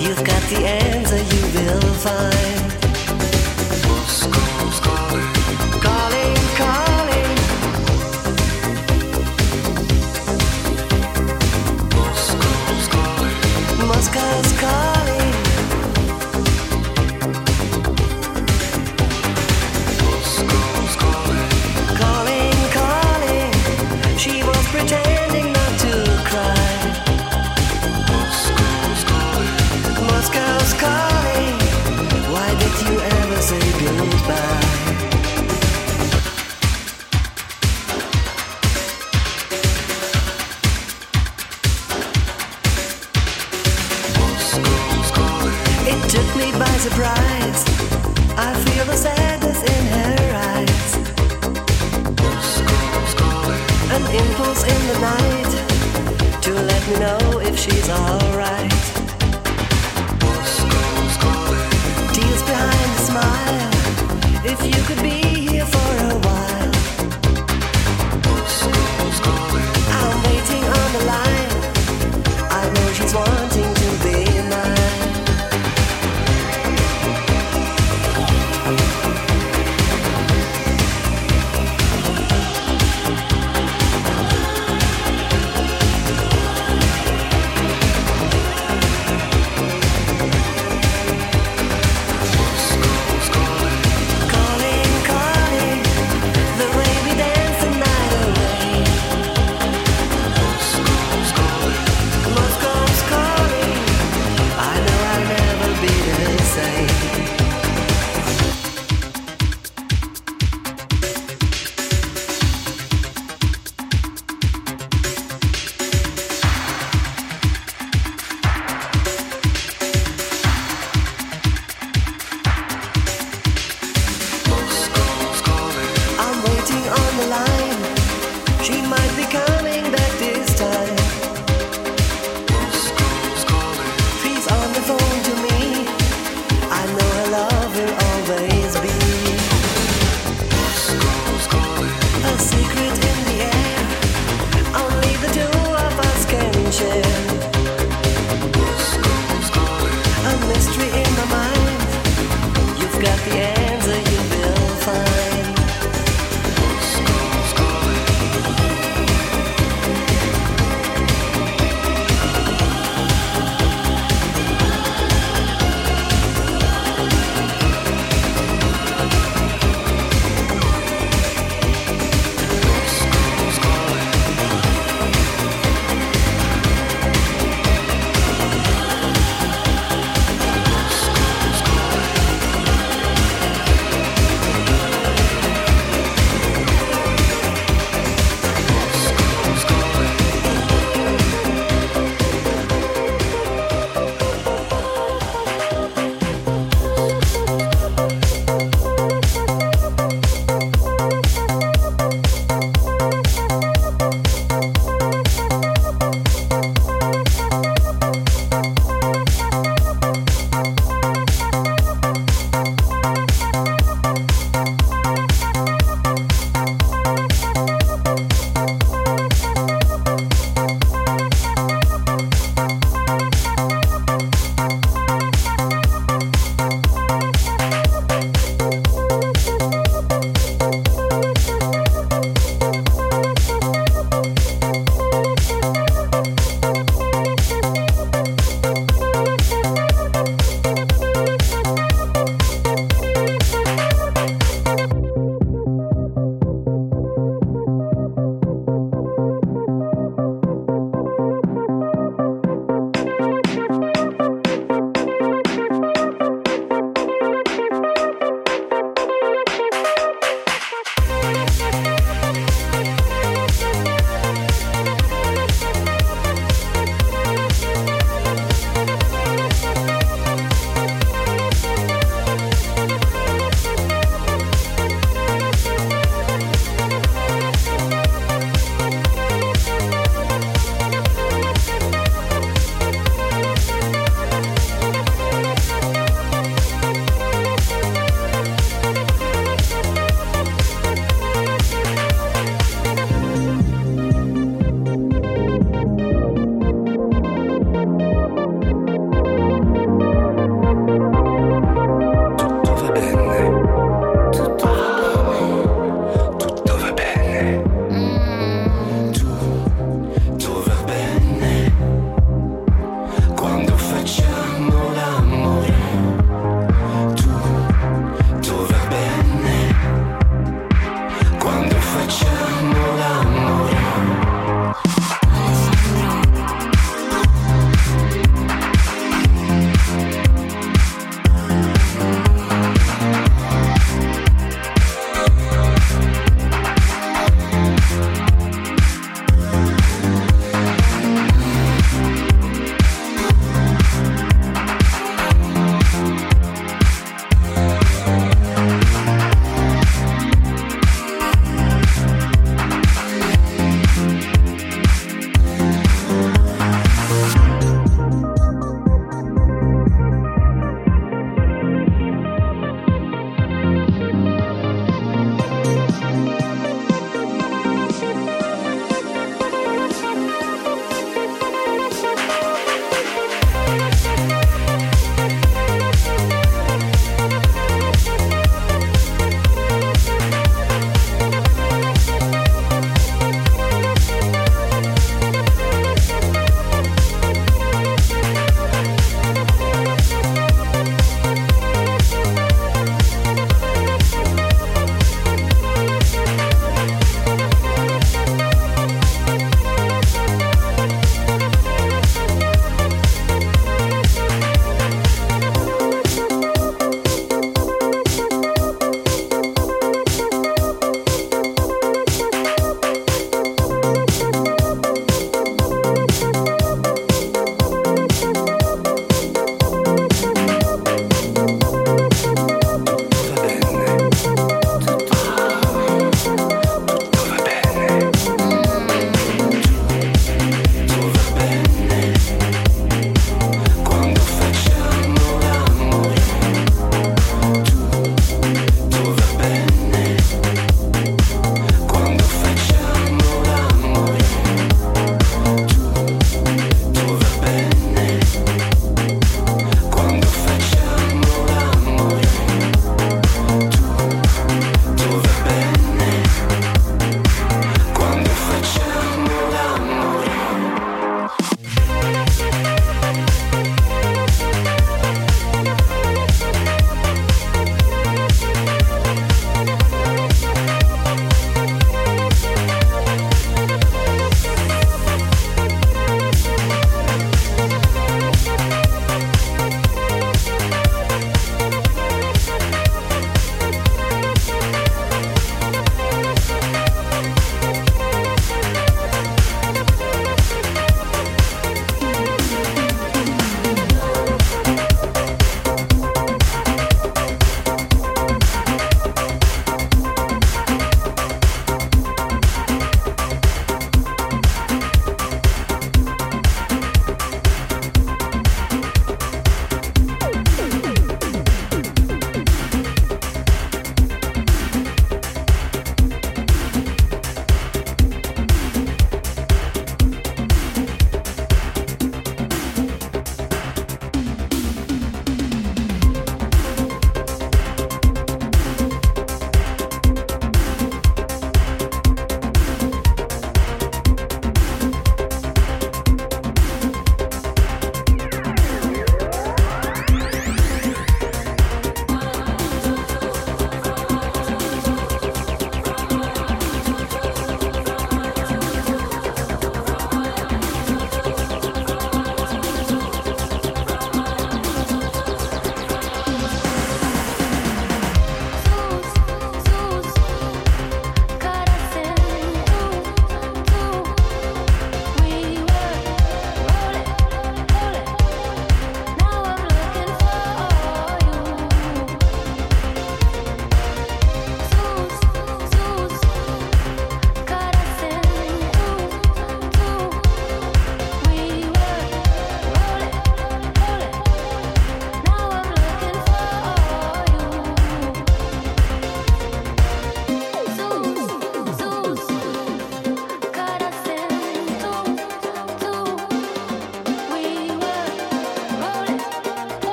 You've got the answer, you will find.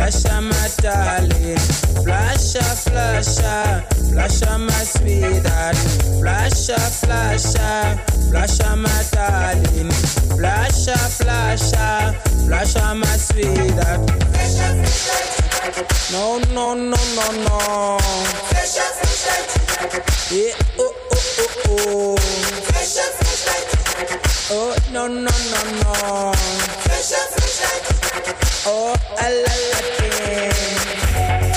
Flashlight, flash a my darling. Eh. Flash a flash a, flash a my sweetheart. Eh. Eh. Flash a flash a, flash a my darling. Flash a flash a, flash a my sweetheart. No no no no no. Yeah oh oh oh oh. Oh no no no no. Oh, I like it.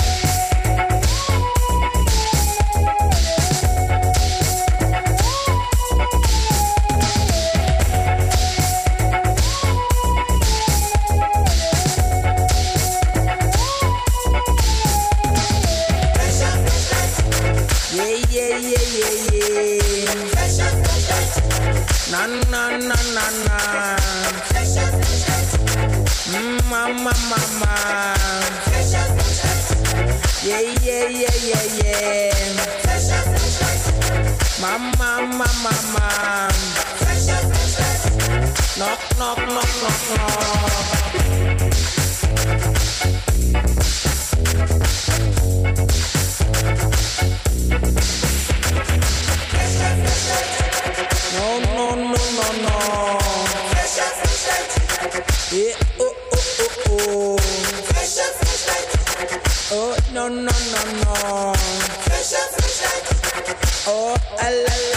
Na na na na na. Mm, mama, mama. Yeah, yeah, yeah, yeah, yeah. Mama, mama, mama. Knock, knock, knock, knock, knock. Yeah, oh, oh, oh, oh. Oh, no, no, no, no. Oh, I it.